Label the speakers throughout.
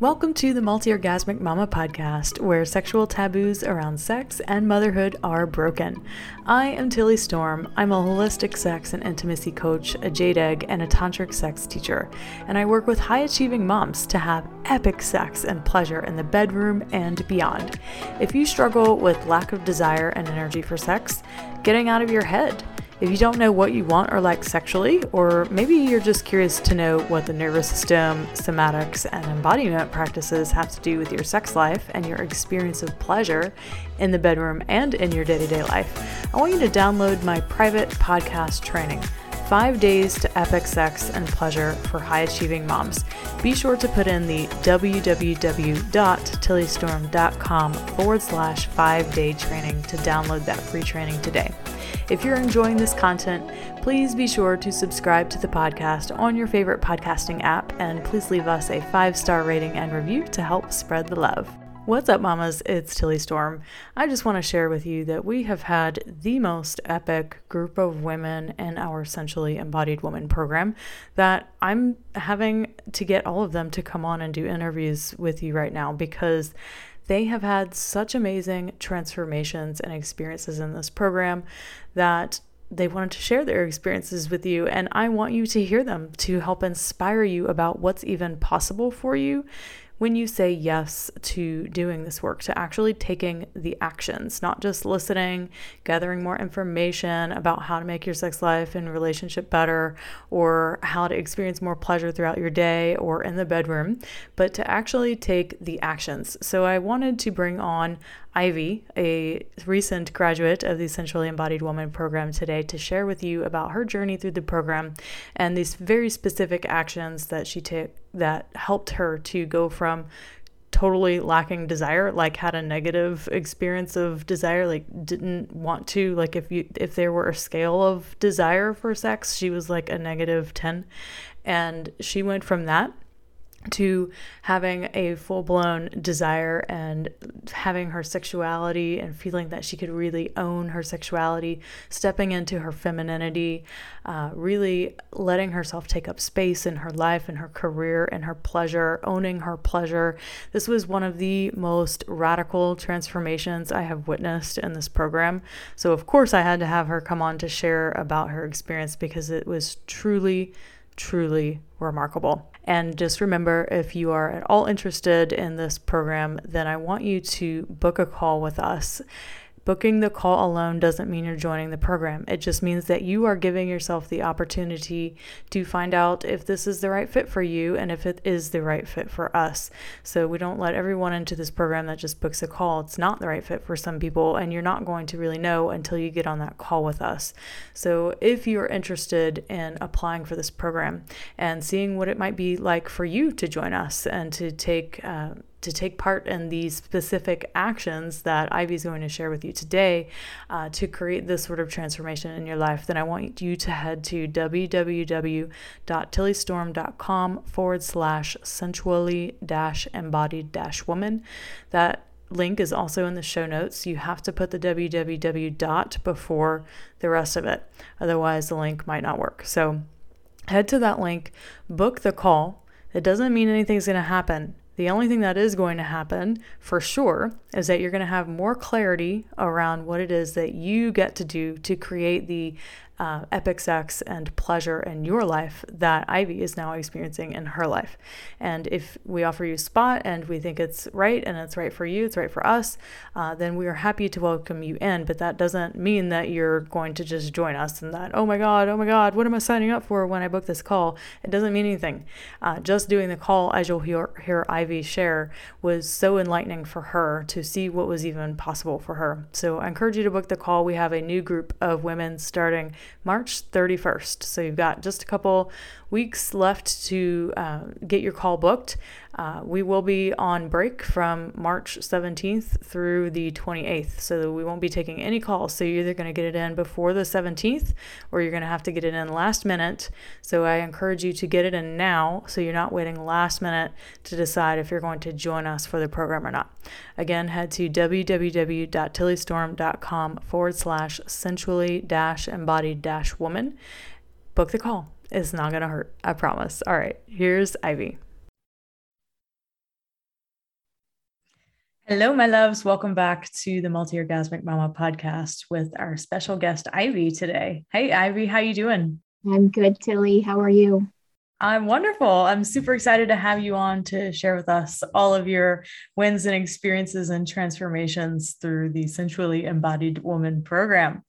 Speaker 1: Welcome to the Multi Orgasmic Mama podcast, where sexual taboos around sex and motherhood are broken. I am Tilly Storm. I'm a holistic sex and intimacy coach, a jade egg, and a tantric sex teacher. And I work with high achieving moms to have epic sex and pleasure in the bedroom and beyond. If you struggle with lack of desire and energy for sex, getting out of your head, if you don't know what you want or like sexually, or maybe you're just curious to know what the nervous system, somatics, and embodiment practices have to do with your sex life and your experience of pleasure in the bedroom and in your day to day life, I want you to download my private podcast training. Five days to epic sex and pleasure for high achieving moms. Be sure to put in the www.tillystorm.com forward slash five day training to download that free training today. If you're enjoying this content, please be sure to subscribe to the podcast on your favorite podcasting app and please leave us a five star rating and review to help spread the love. What's up, mamas? It's Tilly Storm. I just want to share with you that we have had the most epic group of women in our Sensually Embodied Woman program that I'm having to get all of them to come on and do interviews with you right now because they have had such amazing transformations and experiences in this program that they wanted to share their experiences with you, and I want you to hear them to help inspire you about what's even possible for you when you say yes to doing this work, to actually taking the actions, not just listening, gathering more information about how to make your sex life and relationship better, or how to experience more pleasure throughout your day or in the bedroom, but to actually take the actions. So I wanted to bring on Ivy, a recent graduate of the Sensually Embodied Woman program, today to share with you about her journey through the program and these very specific actions that she took that helped her to go from totally lacking desire like had a negative experience of desire like didn't want to like if you if there were a scale of desire for sex she was like a negative 10 and she went from that to having a full blown desire and having her sexuality and feeling that she could really own her sexuality, stepping into her femininity, uh, really letting herself take up space in her life and her career and her pleasure, owning her pleasure. This was one of the most radical transformations I have witnessed in this program. So, of course, I had to have her come on to share about her experience because it was truly, truly remarkable. And just remember if you are at all interested in this program, then I want you to book a call with us. Booking the call alone doesn't mean you're joining the program. It just means that you are giving yourself the opportunity to find out if this is the right fit for you and if it is the right fit for us. So we don't let everyone into this program that just books a call. It's not the right fit for some people, and you're not going to really know until you get on that call with us. So if you're interested in applying for this program and seeing what it might be like for you to join us and to take, uh, to take part in these specific actions that Ivy is going to share with you today uh, to create this sort of transformation in your life, then I want you to head to www.tillystorm.com forward slash sensually dash embodied dash woman. That link is also in the show notes. You have to put the www dot before the rest of it. Otherwise, the link might not work. So head to that link, book the call. It doesn't mean anything's going to happen. The only thing that is going to happen for sure is that you're going to have more clarity around what it is that you get to do to create the uh, epic sex and pleasure in your life that Ivy is now experiencing in her life. And if we offer you spot and we think it's right and it's right for you, it's right for us, uh, then we are happy to welcome you in. But that doesn't mean that you're going to just join us and that, oh my God, oh my God, what am I signing up for when I book this call? It doesn't mean anything. Uh, just doing the call, as you'll hear, hear Ivy share, was so enlightening for her to see what was even possible for her. So I encourage you to book the call. We have a new group of women starting March 31st. So you've got just a couple weeks left to uh, get your call booked. Uh, we will be on break from March 17th through the 28th, so we won't be taking any calls. So you're either going to get it in before the 17th or you're going to have to get it in last minute. So I encourage you to get it in now so you're not waiting last minute to decide if you're going to join us for the program or not. Again, head to www.tillystorm.com forward slash sensually dash embodied dash woman. Book the call. It's not going to hurt. I promise. All right, here's Ivy. Hello, my loves. Welcome back to the Multi Orgasmic Mama podcast with our special guest Ivy today. Hey, Ivy, how you doing?
Speaker 2: I'm good, Tilly. How are you?
Speaker 1: I'm wonderful. I'm super excited to have you on to share with us all of your wins and experiences and transformations through the Sensually Embodied Woman program.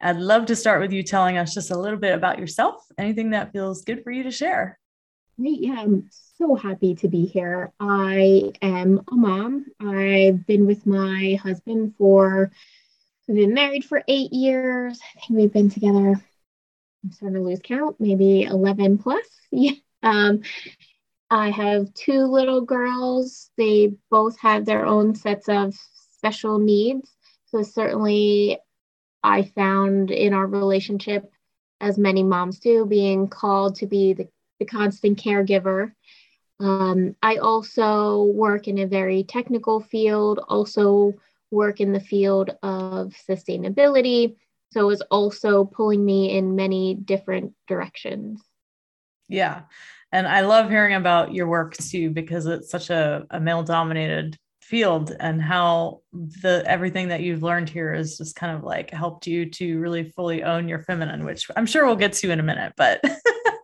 Speaker 1: I'd love to start with you telling us just a little bit about yourself, anything that feels good for you to share.
Speaker 2: Great. Yeah, I'm so happy to be here. I am a mom. I've been with my husband for, we've been married for eight years. I think we've been together, I'm starting to lose count, maybe 11 plus. Yeah. Um, I have two little girls. They both have their own sets of special needs. So, certainly, I found in our relationship, as many moms do, being called to be the, the constant caregiver um, I also work in a very technical field, also work in the field of sustainability. So it's also pulling me in many different directions.
Speaker 1: Yeah. And I love hearing about your work too, because it's such a, a male dominated field and how the everything that you've learned here is just kind of like helped you to really fully own your feminine, which I'm sure we'll get to in a minute, but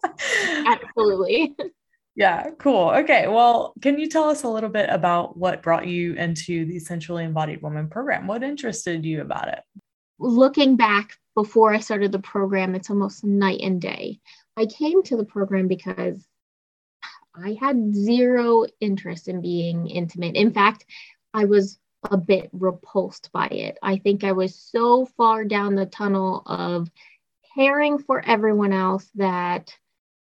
Speaker 2: absolutely.
Speaker 1: Yeah, cool. Okay. Well, can you tell us a little bit about what brought you into the Sensually Embodied Woman program? What interested you about it?
Speaker 2: Looking back before I started the program, it's almost night and day. I came to the program because I had zero interest in being intimate. In fact, I was a bit repulsed by it. I think I was so far down the tunnel of caring for everyone else that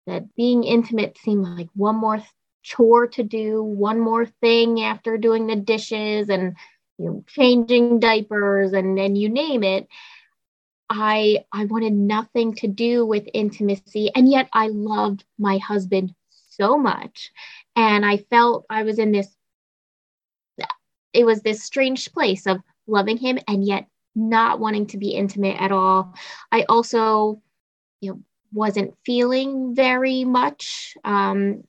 Speaker 2: that being intimate seemed like one more chore to do, one more thing after doing the dishes and you know changing diapers and then you name it. I I wanted nothing to do with intimacy and yet I loved my husband so much and I felt I was in this it was this strange place of loving him and yet not wanting to be intimate at all. I also you know wasn't feeling very much um,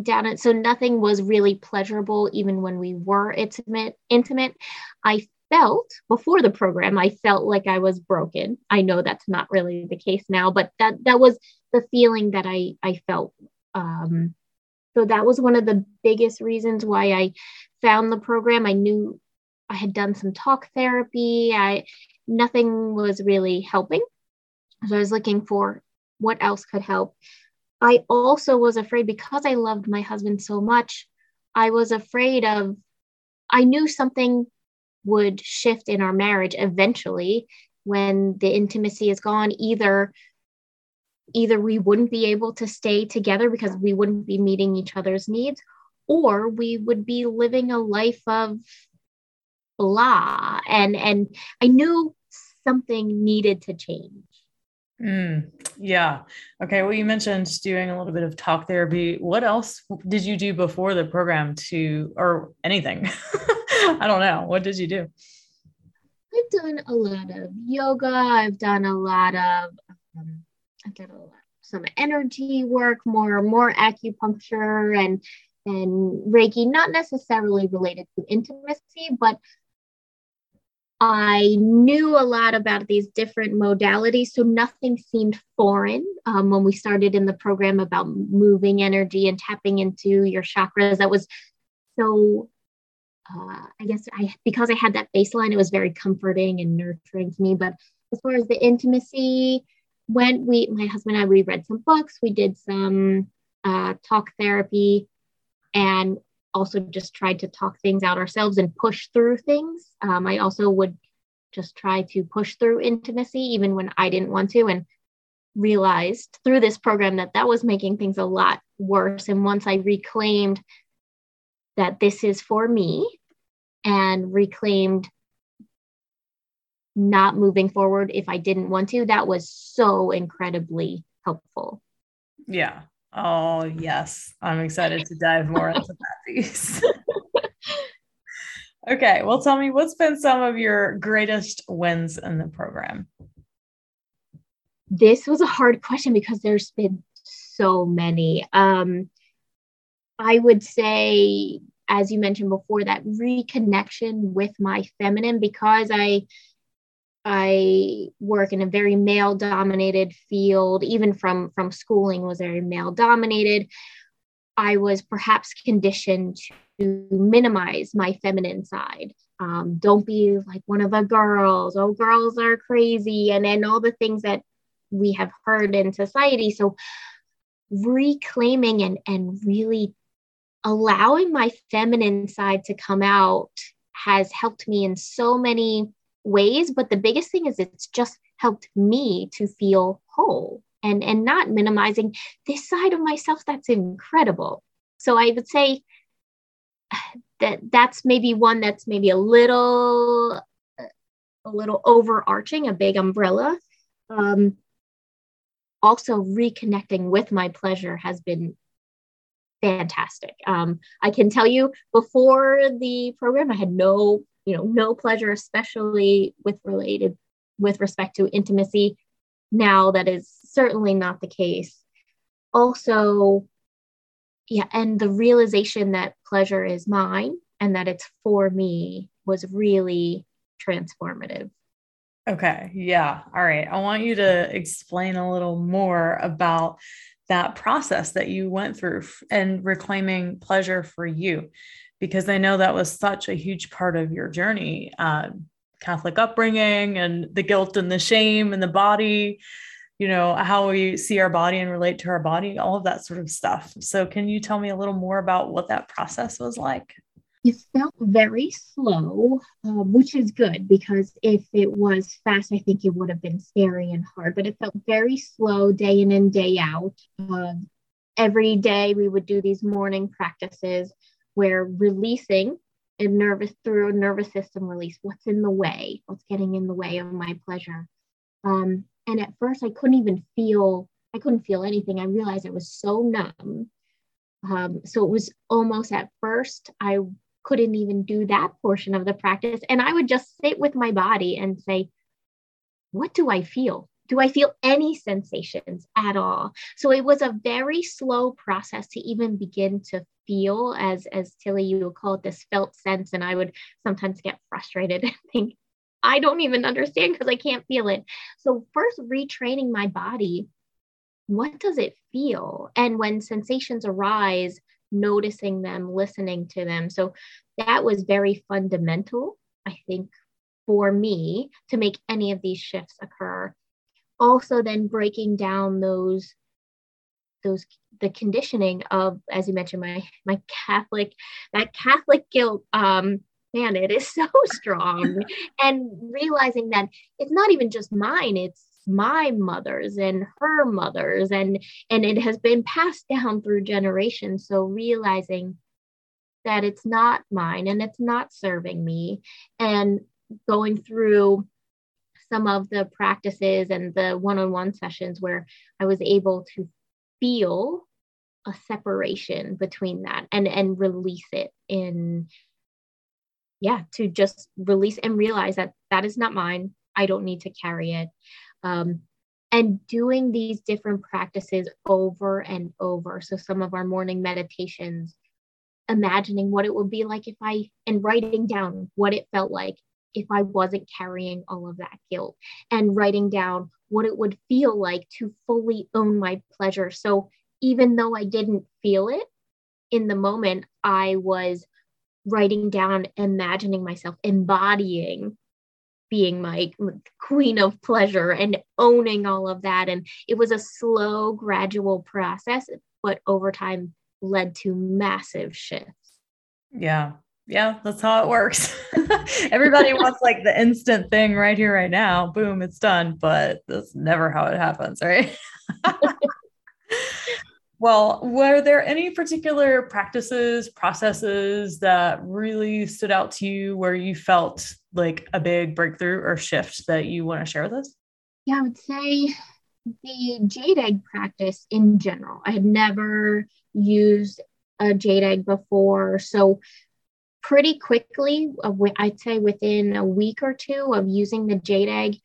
Speaker 2: down it. So nothing was really pleasurable, even when we were intimate. Intimate, I felt before the program, I felt like I was broken. I know that's not really the case now, but that that was the feeling that I I felt. Um, so that was one of the biggest reasons why I found the program. I knew I had done some talk therapy. I nothing was really helping. So I was looking for what else could help. I also was afraid because I loved my husband so much, I was afraid of, I knew something would shift in our marriage eventually when the intimacy is gone. Either either we wouldn't be able to stay together because we wouldn't be meeting each other's needs or we would be living a life of blah. And and i knew something needed to change
Speaker 1: Mm, yeah. Okay. Well, you mentioned doing a little bit of talk therapy. What else did you do before the program to, or anything? I don't know. What did you do?
Speaker 2: I've done a lot of yoga. I've done a lot of, um, I've done a lot, some energy work, more, more acupuncture and, and Reiki, not necessarily related to intimacy, but I knew a lot about these different modalities, so nothing seemed foreign um, when we started in the program about moving energy and tapping into your chakras. That was so, uh, I guess, I because I had that baseline, it was very comforting and nurturing to me. But as far as the intimacy went, we, my husband and I, we read some books, we did some uh, talk therapy, and also just tried to talk things out ourselves and push through things. Um, I also would just try to push through intimacy even when I didn't want to, and realized through this program that that was making things a lot worse. And once I reclaimed that this is for me and reclaimed not moving forward if I didn't want to, that was so incredibly helpful.
Speaker 1: Yeah. Oh, yes. I'm excited to dive more into that piece. okay. Well, tell me what's been some of your greatest wins in the program?
Speaker 2: This was a hard question because there's been so many. Um, I would say as you mentioned before, that reconnection with my feminine because I I work in a very male dominated field, even from from schooling was very male dominated. I was perhaps conditioned to minimize my feminine side. Um, don't be like one of the girls. Oh, girls are crazy, and then all the things that we have heard in society. So reclaiming and and really allowing my feminine side to come out has helped me in so many ways but the biggest thing is it's just helped me to feel whole and and not minimizing this side of myself that's incredible so i would say that that's maybe one that's maybe a little a little overarching a big umbrella um, also reconnecting with my pleasure has been fantastic. Um, I can tell you before the program, I had no, you know, no pleasure, especially with related with respect to intimacy. Now that is certainly not the case. Also, yeah, and the realization that pleasure is mine and that it's for me was really transformative.
Speaker 1: Okay. Yeah. All right. I want you to explain a little more about that process that you went through and reclaiming pleasure for you, because I know that was such a huge part of your journey. Uh, Catholic upbringing and the guilt and the shame and the body, you know, how we see our body and relate to our body, all of that sort of stuff. So, can you tell me a little more about what that process was like?
Speaker 2: it felt very slow, uh, which is good because if it was fast, I think it would have been scary and hard. But it felt very slow day in and day out. Uh, every day we would do these morning practices where releasing a nervous through a nervous system release what's in the way, what's getting in the way of my pleasure. Um, and at first, I couldn't even feel. I couldn't feel anything. I realized it was so numb. Um, so it was almost at first I couldn't even do that portion of the practice. And I would just sit with my body and say, what do I feel? Do I feel any sensations at all? So it was a very slow process to even begin to feel, as as Tilly, you would call it this felt sense. And I would sometimes get frustrated and think, I don't even understand because I can't feel it. So first retraining my body, what does it feel? And when sensations arise, noticing them, listening to them. So that was very fundamental, I think, for me to make any of these shifts occur. Also, then breaking down those those the conditioning of as you mentioned my my catholic that catholic guilt um man it is so strong. And realizing that it's not even just mine it's my mother's and her mother's and and it has been passed down through generations. So realizing that it's not mine and it's not serving me and going through some of the practices and the one-on-one sessions where i was able to feel a separation between that and and release it in yeah to just release and realize that that is not mine i don't need to carry it um, and doing these different practices over and over. So, some of our morning meditations, imagining what it would be like if I, and writing down what it felt like if I wasn't carrying all of that guilt, and writing down what it would feel like to fully own my pleasure. So, even though I didn't feel it in the moment, I was writing down, imagining myself embodying being my queen of pleasure and owning all of that. And it was a slow, gradual process, but over time led to massive shifts.
Speaker 1: Yeah. Yeah, that's how it works. Everybody wants like the instant thing right here, right now. Boom, it's done. But that's never how it happens, right? Well, were there any particular practices, processes that really stood out to you where you felt like a big breakthrough or shift that you want to share with us?
Speaker 2: Yeah, I would say the jade egg practice in general. I had never used a jade egg before. So, pretty quickly, uh, I'd say within a week or two of using the jade egg,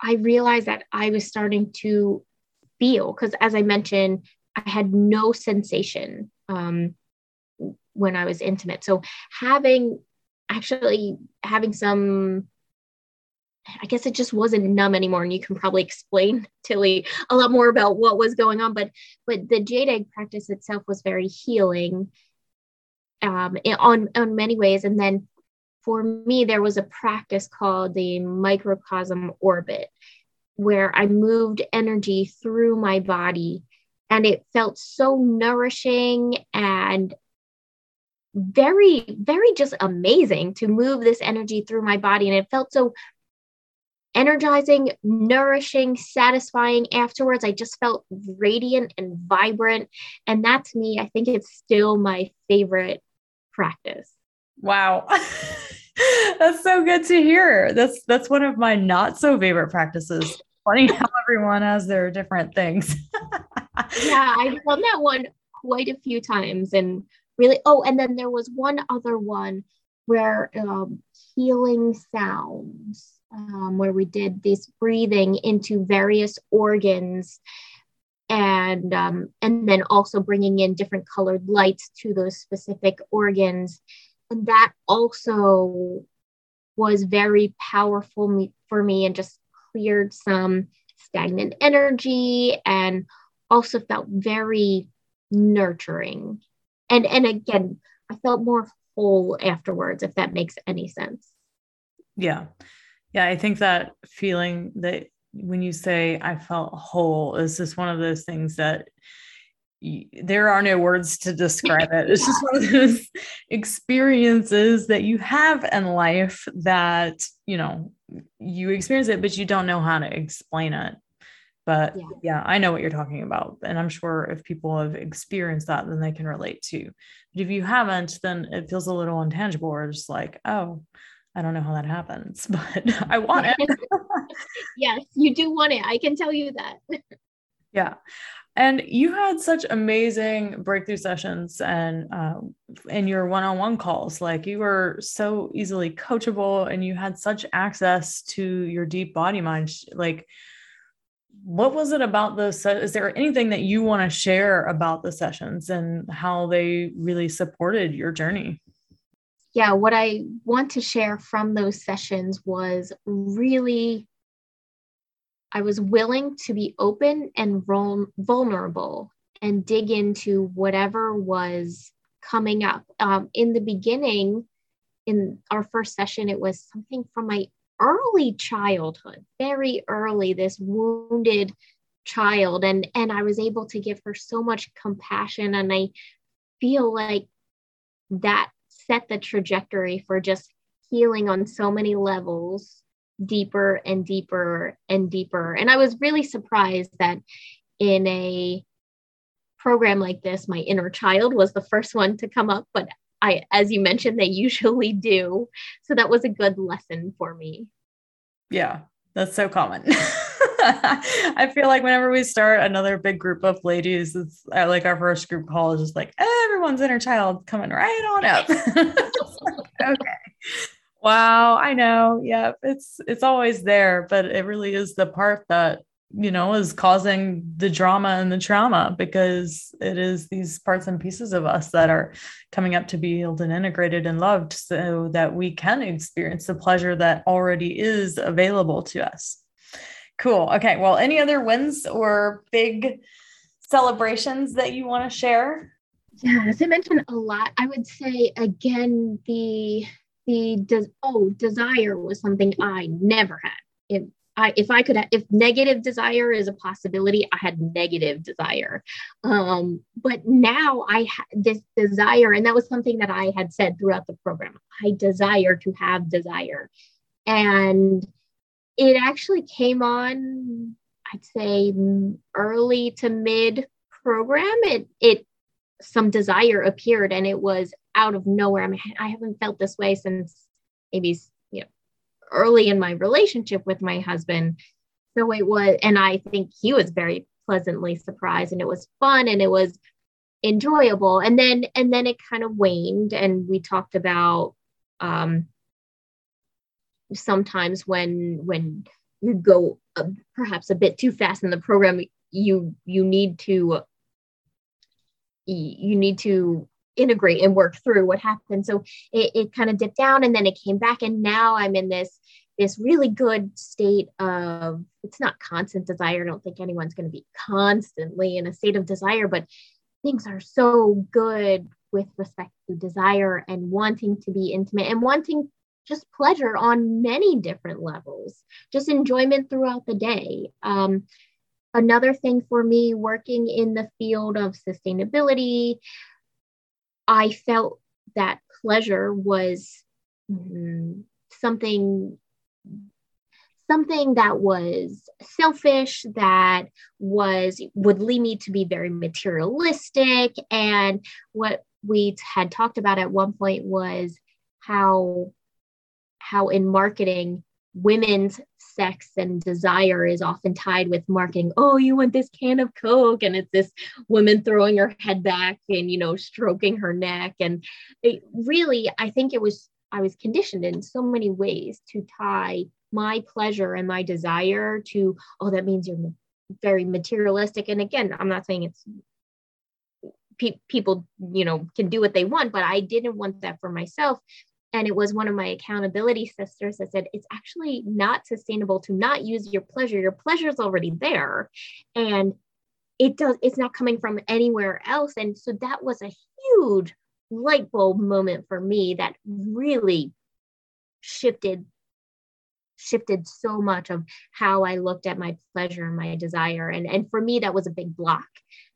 Speaker 2: I realized that I was starting to feel because, as I mentioned, I had no sensation um, when I was intimate. So having actually having some I guess it just wasn't numb anymore. And you can probably explain Tilly a lot more about what was going on. But but the jade egg practice itself was very healing um, on on many ways. And then for me, there was a practice called the microcosm orbit, where I moved energy through my body, and it felt so nourishing and very very just amazing to move this energy through my body and it felt so energizing, nourishing, satisfying afterwards. I just felt radiant and vibrant. And that to me, I think it's still my favorite practice.
Speaker 1: Wow. that's so good to hear. That's that's one of my not so favorite practices. Funny how everyone has their different things.
Speaker 2: yeah, I've done that one quite a few times and really oh, and then there was one other one where um, healing sounds um, where we did this breathing into various organs and um, and then also bringing in different colored lights to those specific organs. And that also was very powerful for me and just cleared some stagnant energy and also felt very nurturing. And and again i felt more whole afterwards if that makes any sense.
Speaker 1: Yeah yeah, I think that feeling that when you say I felt whole is just one of those things that there are no words to describe it. It's just one of those experiences that you have in life that, you know, you experience it, but you don't know how to explain it. But yeah. yeah, I know what you're talking about. And I'm sure if people have experienced that, then they can relate too. But if you haven't, then it feels a little intangible or just like, oh, I don't know how that happens, but I want it.
Speaker 2: yes, you do want it. I can tell you that.
Speaker 1: yeah. And you had such amazing breakthrough sessions and uh, in your one-on-one calls, like you were so easily coachable, and you had such access to your deep body mind. Like, what was it about the set? Is there anything that you want to share about the sessions and how they really supported your journey?
Speaker 2: Yeah, what I want to share from those sessions was really, I was willing to be open and vulnerable and dig into whatever was coming up. Um, in the beginning, in our first session, it was something from my early childhood, very early, this wounded child. And, and I was able to give her so much compassion. And I feel like that set the trajectory for just healing on so many levels deeper and deeper and deeper. And I was really surprised that in a program like this, my inner child was the first one to come up, but I, as you mentioned, they usually do. So that was a good lesson for me.
Speaker 1: Yeah, that's so common. I feel like whenever we start another big group of ladies, it's uh, like our first group call is just like everyone's inner child coming right on up. okay. Wow, I know. Yep, it's it's always there, but it really is the part that you know is causing the drama and the trauma because it is these parts and pieces of us that are coming up to be healed and integrated and loved so that we can experience the pleasure that already is available to us Cool. Okay. Well, any other wins or big celebrations that you want to share?
Speaker 2: Yeah, as I mentioned a lot, I would say again the the does oh desire was something I never had. If I if I could if negative desire is a possibility, I had negative desire. Um, but now I had this desire, and that was something that I had said throughout the program. I desire to have desire, and it actually came on, I'd say early to mid program. It it some desire appeared and it was out of nowhere. I mean, I haven't felt this way since maybe you know early in my relationship with my husband. So it was, and I think he was very pleasantly surprised, and it was fun and it was enjoyable. And then and then it kind of waned, and we talked about um, sometimes when when you go perhaps a bit too fast in the program you you need to you need to integrate and work through what happened. So it, it kind of dipped down and then it came back. And now I'm in this this really good state of it's not constant desire. I don't think anyone's going to be constantly in a state of desire, but things are so good with respect to desire and wanting to be intimate and wanting just pleasure on many different levels, just enjoyment throughout the day. Um, another thing for me working in the field of sustainability, I felt that pleasure was mm, something something that was selfish that was would lead me to be very materialistic and what we had talked about at one point was how how in marketing women's sex and desire is often tied with marketing. Oh you want this can of coke? And it's this woman throwing her head back and you know stroking her neck. And it really i think it was i was conditioned in so many ways to tie my pleasure and my desire to oh that means you're very materialistic. And again i'm not saying it's pe- people you know can do what they want but i didn't want that for myself and it was one of my accountability sisters that said it's actually not sustainable to not use your pleasure your pleasure is already there and it does it's not coming from anywhere else and so that was a huge light bulb moment for me that really shifted shifted so much of how I looked at my pleasure and my desire. And, and for me, that was a big block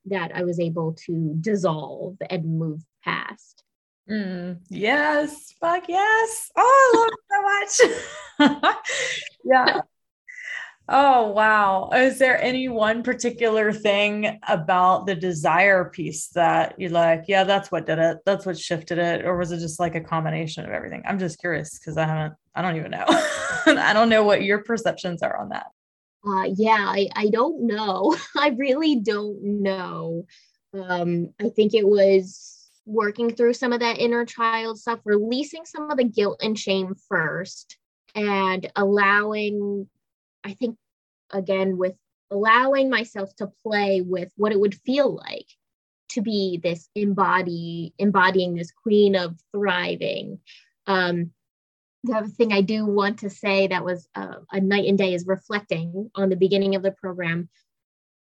Speaker 2: that I was able to dissolve and move past.
Speaker 1: Mm, yes, fuck yes. Oh, I love it so much. yeah. Oh, wow. Is there any one particular thing about the desire piece that you like, yeah, that's what did it? That's what shifted it? Or was it just like a combination of everything? I'm just curious because I haven't, I don't even know. I don't know what your perceptions are on that.
Speaker 2: Uh, yeah, I, I don't know. I really don't know. Um, I think it was working through some of that inner child stuff, releasing some of the guilt and shame first, and allowing I think, again, with allowing myself to play with what it would feel like to be this embody embodying this queen of thriving. Um, the other thing i do want to say that was uh, a night and day is reflecting on the beginning of the program.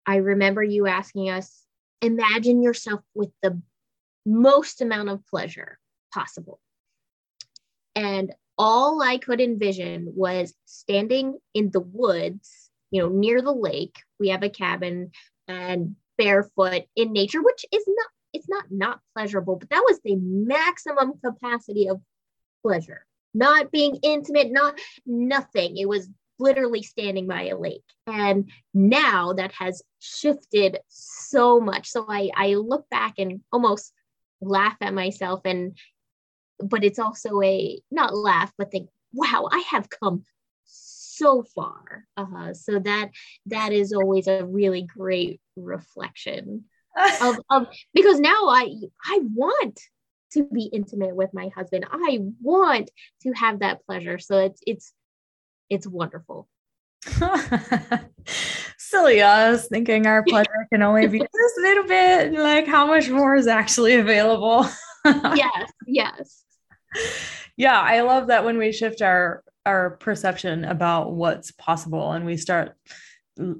Speaker 2: I remember you asking us imagine yourself with the most amount of pleasure possible and all I could envision was standing in the woods, you know, near the lake. We have a cabin and barefoot in nature, which is not, it's not not pleasurable, but that was the maximum capacity of pleasure. Not being intimate, not nothing. It was literally standing by a lake. And now that has shifted so much. So I, I look back and almost laugh at myself and but it's also a not laugh, but think, wow, I have come so far. Uh, so that that is always a really great reflection of, of because now I I want to be intimate with my husband. I want to have that pleasure. So it's it's it's wonderful.
Speaker 1: Silly us thinking our pleasure can only be just a little bit, like how much more is actually available.
Speaker 2: yes, yes
Speaker 1: yeah, I love that when we shift our our perception about what's possible and we start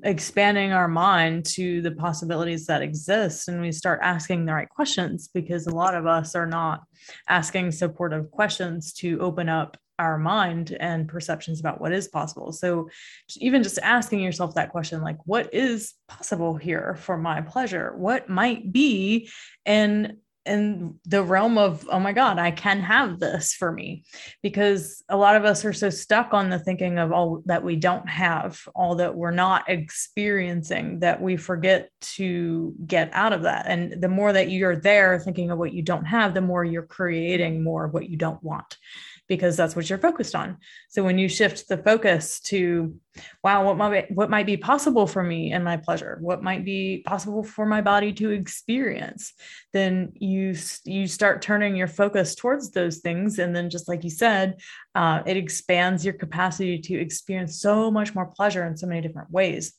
Speaker 1: expanding our mind to the possibilities that exist and we start asking the right questions because a lot of us are not asking supportive questions to open up our mind and perceptions about what is possible. So, even just asking yourself that question, like, what is possible here for my pleasure? What might be? And in the realm of oh my god i can have this for me because a lot of us are so stuck on the thinking of all that we don't have all that we're not experiencing that we forget to get out of that and the more that you're there thinking of what you don't have the more you're creating more of what you don't want because that's what you're focused on. So when you shift the focus to, wow, what might what might be possible for me and my pleasure, what might be possible for my body to experience, then you you start turning your focus towards those things, and then just like you said, uh, it expands your capacity to experience so much more pleasure in so many different ways.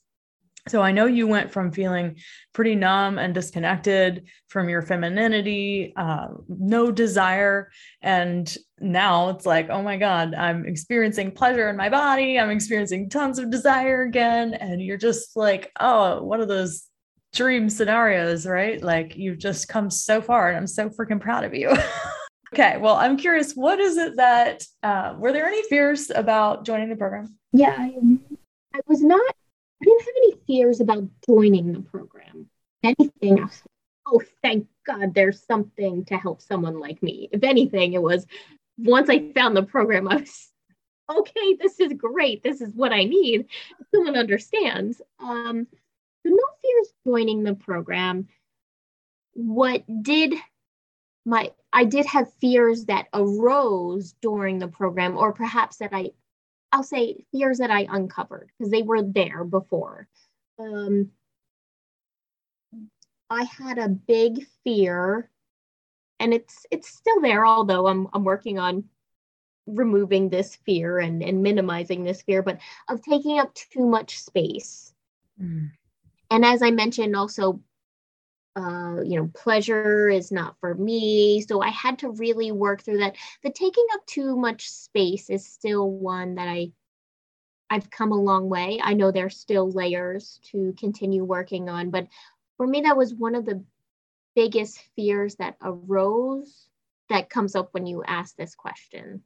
Speaker 1: So I know you went from feeling pretty numb and disconnected from your femininity, uh, no desire. And now it's like, oh my God, I'm experiencing pleasure in my body. I'm experiencing tons of desire again. And you're just like, oh, one of those dream scenarios, right? Like you've just come so far and I'm so freaking proud of you. okay. Well, I'm curious, what is it that, uh, were there any fears about joining the program?
Speaker 2: Yeah, I, I was not I didn't have any fears about joining the program. Anything, else? oh, thank God there's something to help someone like me. If anything, it was once I found the program, I was okay, this is great. This is what I need. Someone understands. Um, so no fears joining the program. What did my I did have fears that arose during the program, or perhaps that I I'll say fears that I uncovered because they were there before. Um, I had a big fear, and it's it's still there. Although I'm I'm working on removing this fear and and minimizing this fear, but of taking up too much space. Mm. And as I mentioned, also uh, you know, pleasure is not for me. So I had to really work through that. The taking up too much space is still one that I I've come a long way. I know there's still layers to continue working on, but for me that was one of the biggest fears that arose that comes up when you ask this question.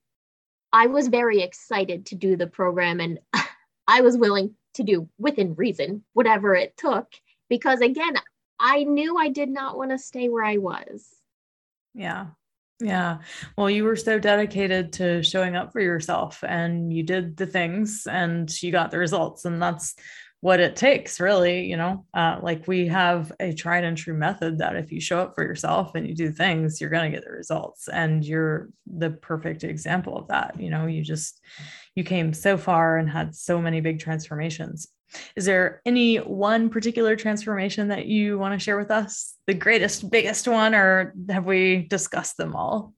Speaker 2: I was very excited to do the program and I was willing to do within reason whatever it took because again I knew I did not want to stay where I was.
Speaker 1: Yeah. Yeah. Well, you were so dedicated to showing up for yourself and you did the things and you got the results. And that's what it takes, really. You know, uh, like we have a tried and true method that if you show up for yourself and you do things, you're going to get the results. And you're the perfect example of that. You know, you just, you came so far and had so many big transformations. Is there any one particular transformation that you want to share with us? The greatest, biggest one, or have we discussed them all?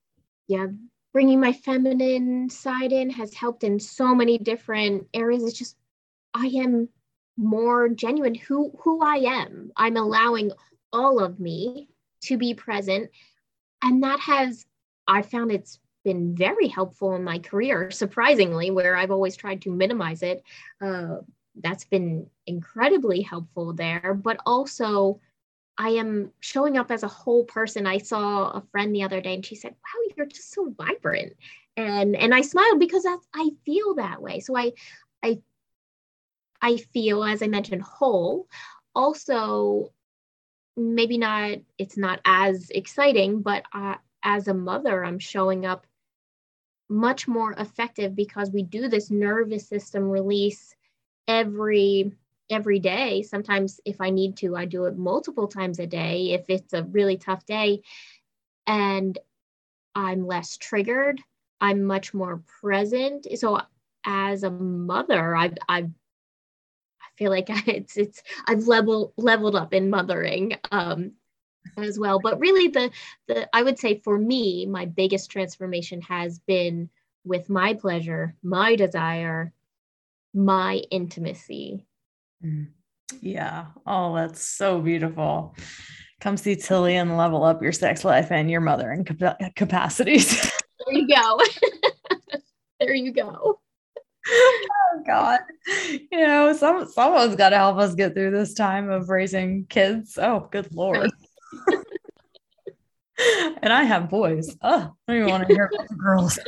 Speaker 2: Yeah, bringing my feminine side in has helped in so many different areas. It's just, I am more genuine who who I am. I'm allowing all of me to be present and that has I found it's been very helpful in my career surprisingly where I've always tried to minimize it. Uh, that's been incredibly helpful there. But also, I am showing up as a whole person. I saw a friend the other day and she said, Wow, you're just so vibrant. And and I smiled because that's I feel that way. So I I I feel, as I mentioned, whole. Also, maybe not, it's not as exciting, but uh, as a mother, I'm showing up much more effective because we do this nervous system release every every day. Sometimes if i need to i do it multiple times a day if it's a really tough day. And i'm less triggered. I'm much more present. So as a mother i've I feel like it's it's I've leveled leveled up in mothering um, as well. But really, the the I would say for me, my biggest transformation has been with my pleasure, my desire, my intimacy.
Speaker 1: Mm. Yeah. Oh, that's so beautiful. Come see Tilly and level up your sex life and your mothering cap- capacities.
Speaker 2: there you go. there you go.
Speaker 1: oh God. You know, some someone's got to help us get through this time of raising kids. Oh, good lord. and I have boys. Oh, I don't even want to hear about the girls.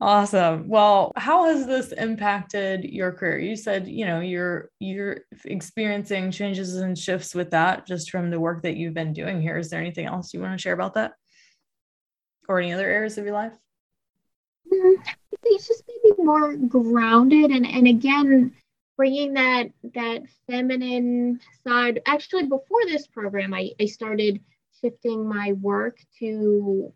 Speaker 1: Awesome. Well how has this impacted your career? You said you know you're you're experiencing changes and shifts with that just from the work that you've been doing here. Is there anything else you want to share about that? Or any other areas of your life?
Speaker 2: Mm, it's just maybe more grounded and and again bringing that that feminine side. Actually before this program i i started shifting my work to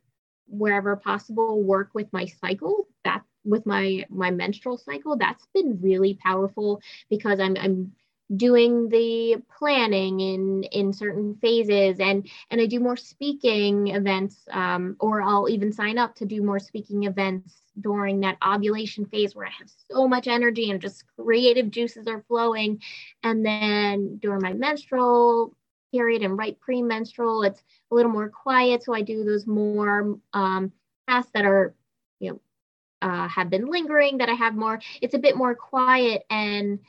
Speaker 2: wherever possible work with my cycle that with my my menstrual cycle that's been really powerful because i'm i'm doing the planning in in certain phases and and i do more speaking events um, or i'll even sign up to do more speaking events during that ovulation phase where I have so much energy and just creative juices are flowing. And then during my menstrual period and right premenstrual, it's a little more quiet. So I do those more um, tasks that are, you know, uh, have been lingering that I have more. It's a bit more quiet and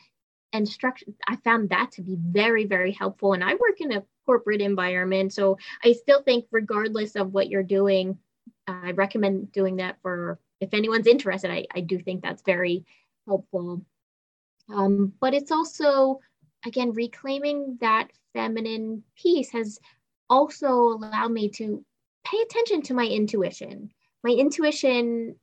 Speaker 2: and structure. I found that to be very very helpful. And I work in a corporate environment, so I still think regardless of what you're doing, I recommend doing that for if anyone's interested. I, I do think that's very helpful. Um, but it's also again reclaiming that feminine piece has also allowed me to pay attention to my intuition. My intuition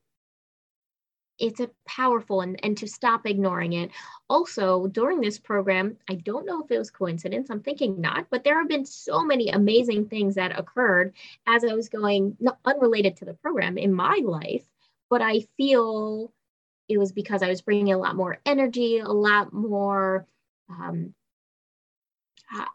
Speaker 2: it's a powerful and, and to stop ignoring it. Also, during this program, I don't know if it was coincidence, I'm thinking not, but there have been so many amazing things that occurred as I was going, unrelated to the program in my life, but I feel it was because I was bringing a lot more energy, a lot more. Um,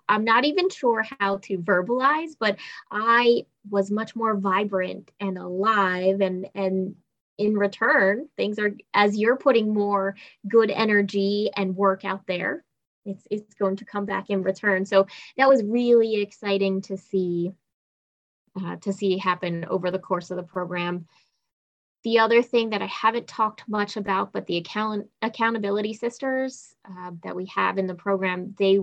Speaker 2: I'm not even sure how to verbalize, but I was much more vibrant and alive and and in return, things are as you're putting more good energy and work out there, it's it's going to come back in return. So that was really exciting to see uh, to see happen over the course of the program. The other thing that I haven't talked much about, but the account accountability sisters uh, that we have in the program, they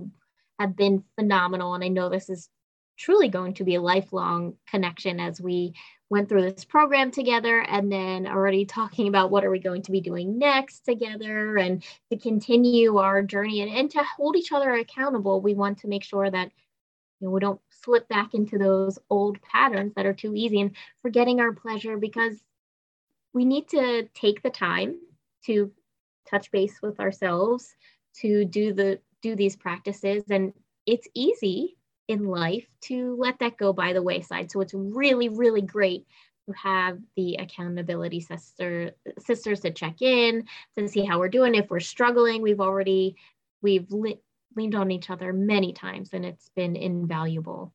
Speaker 2: have been phenomenal, and I know this is truly going to be a lifelong connection as we went through this program together and then already talking about what are we going to be doing next together and to continue our journey and, and to hold each other accountable. We want to make sure that you know we don't slip back into those old patterns that are too easy and forgetting our pleasure because we need to take the time to touch base with ourselves to do the do these practices and it's easy in life to let that go by the wayside. So it's really, really great to have the accountability sister sisters to check in to see how we're doing. If we're struggling, we've already we've le- leaned on each other many times, and it's been invaluable.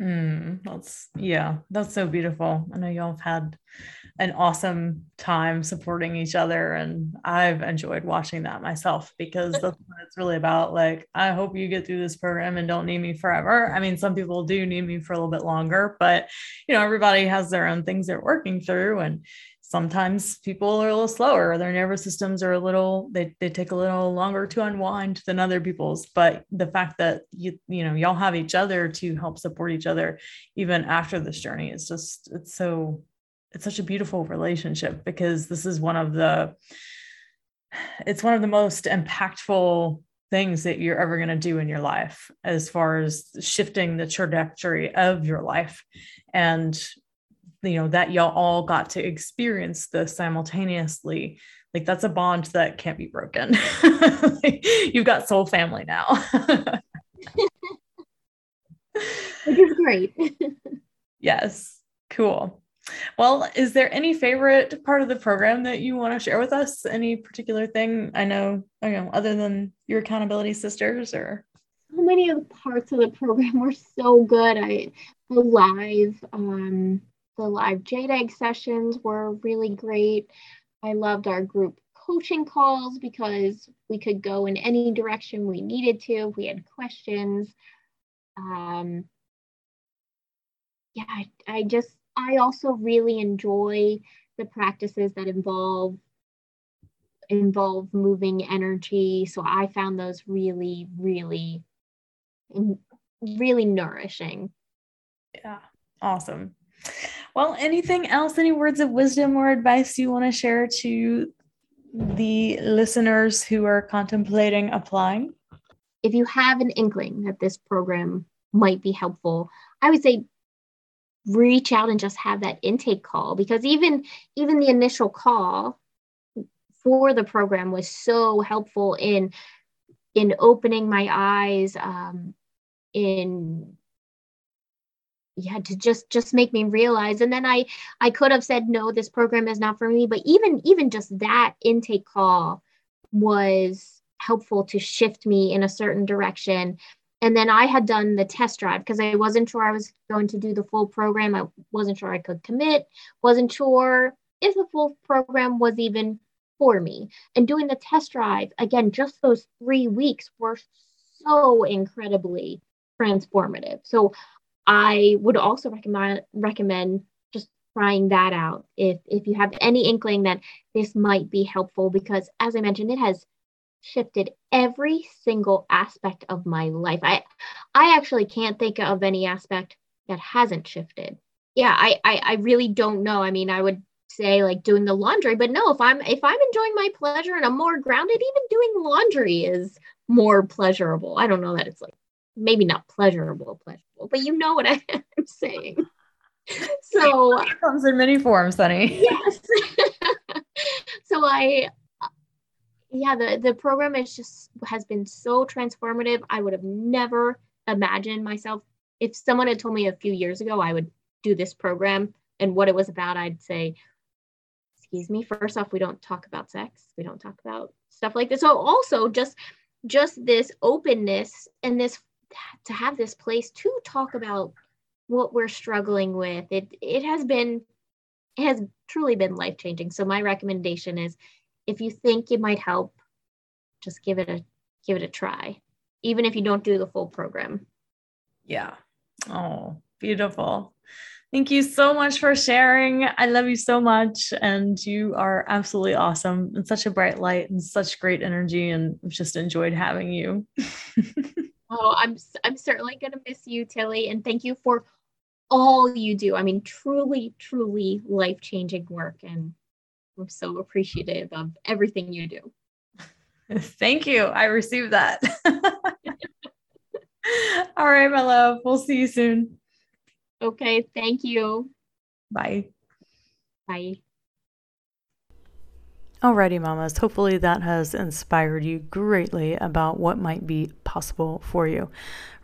Speaker 1: Mm, that's yeah, that's so beautiful. I know y'all have had an awesome time supporting each other, and I've enjoyed watching that myself because that's what it's really about. Like, I hope you get through this program and don't need me forever. I mean, some people do need me for a little bit longer, but you know, everybody has their own things they're working through, and sometimes people are a little slower their nervous systems are a little they, they take a little longer to unwind than other people's. But the fact that you you know y'all have each other to help support each other even after this journey is just it's so it's such a beautiful relationship because this is one of the it's one of the most impactful things that you're ever going to do in your life as far as shifting the trajectory of your life. And you know that y'all all got to experience this simultaneously like that's a bond that can't be broken. You've got soul family now.
Speaker 2: Which is great.
Speaker 1: Yes. Cool. Well is there any favorite part of the program that you want to share with us? Any particular thing? I know i know other than your accountability sisters or?
Speaker 2: So many of the parts of the program were so good. I the live um the live Egg sessions were really great. I loved our group coaching calls because we could go in any direction we needed to if we had questions. Um, yeah, I, I just, I also really enjoy the practices that involve involve moving energy. So I found those really, really, really nourishing.
Speaker 1: Yeah, awesome. Well, anything else, any words of wisdom or advice you want to share to the listeners who are contemplating applying?
Speaker 2: If you have an inkling that this program might be helpful, I would say reach out and just have that intake call because even even the initial call for the program was so helpful in in opening my eyes um, in yeah to just just make me realize. And then i i could have said no this program is not for me. But even even just that intake call was helpful to shift me in a certain direction. And then i had done the test drive because i wasn't sure i was going to do the full program. I wasn't sure i could commit. Wasn't sure if the full program was even for me. And doing the test drive, again, just those three weeks were so incredibly transformative. So I would also recommend recommend just trying that out if if you have any inkling that this might be helpful because as I mentioned, it has shifted every single aspect of my life. I I actually can't think of any aspect that hasn't shifted. Yeah, I I, I really don't know. I mean, I would say like doing the laundry, but no, if I'm if I'm enjoying my pleasure and I'm more grounded, even doing laundry is more pleasurable. I don't know that it's like maybe not pleasurable, pleasurable, but you know what I am saying. So
Speaker 1: it comes in many forms, honey.
Speaker 2: Yes. so I yeah, the the program is just has been so transformative. I would have never imagined myself if someone had told me a few years ago I would do this program and what it was about, I'd say, excuse me, first off, we don't talk about sex. We don't talk about stuff like this. So also just just this openness and this to have this place to talk about what we're struggling with. It it has been it has truly been life changing. So my recommendation is if you think it might help, just give it a give it a try, even if you don't do the full program.
Speaker 1: Yeah. Oh, beautiful. Thank you so much for sharing. I love you so much. And you are absolutely awesome and such a bright light and such great energy. And I've just enjoyed having you.
Speaker 2: oh, I'm, I'm certainly going to miss you, Tilly. And thank you for all you do. I mean, truly, truly life changing work. And I'm so appreciative of everything you do.
Speaker 1: Thank you. I received that. All right, my love. We'll see you soon.
Speaker 2: Okay. Thank you.
Speaker 1: Bye.
Speaker 2: Bye.
Speaker 1: Alrighty, mamas. Hopefully that has inspired you greatly about what might be possible for you.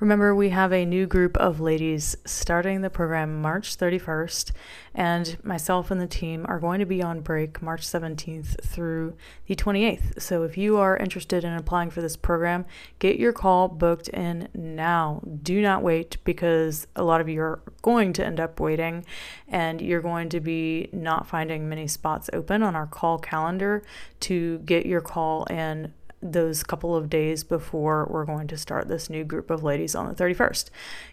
Speaker 1: Remember, we have a new group of ladies starting the program March 31st, and myself and the team are going to be on break March 17th through the 28th. So if you are interested in applying for this program, get your call booked in now. Do not wait because a lot of you are going to end up waiting, and you're going to be not finding many spots open on our call to get your call in those couple of days before we're going to start this new group of ladies on the 31st.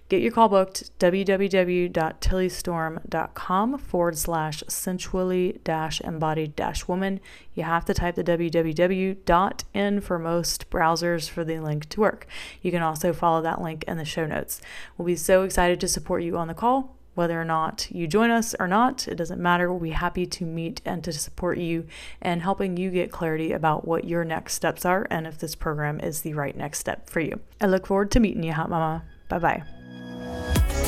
Speaker 1: Get your call booked www.tillystorm.com forward slash sensually dash embodied dash woman. You have to type the www dot in for most browsers for the link to work. You can also follow that link in the show notes. We'll be so excited to support you on the call whether or not you join us or not, it doesn't matter. We'll be happy to meet and to support you and helping you get clarity about what your next steps are and if this program is the right next step for you. I look forward to meeting you, Hot Mama. Bye bye.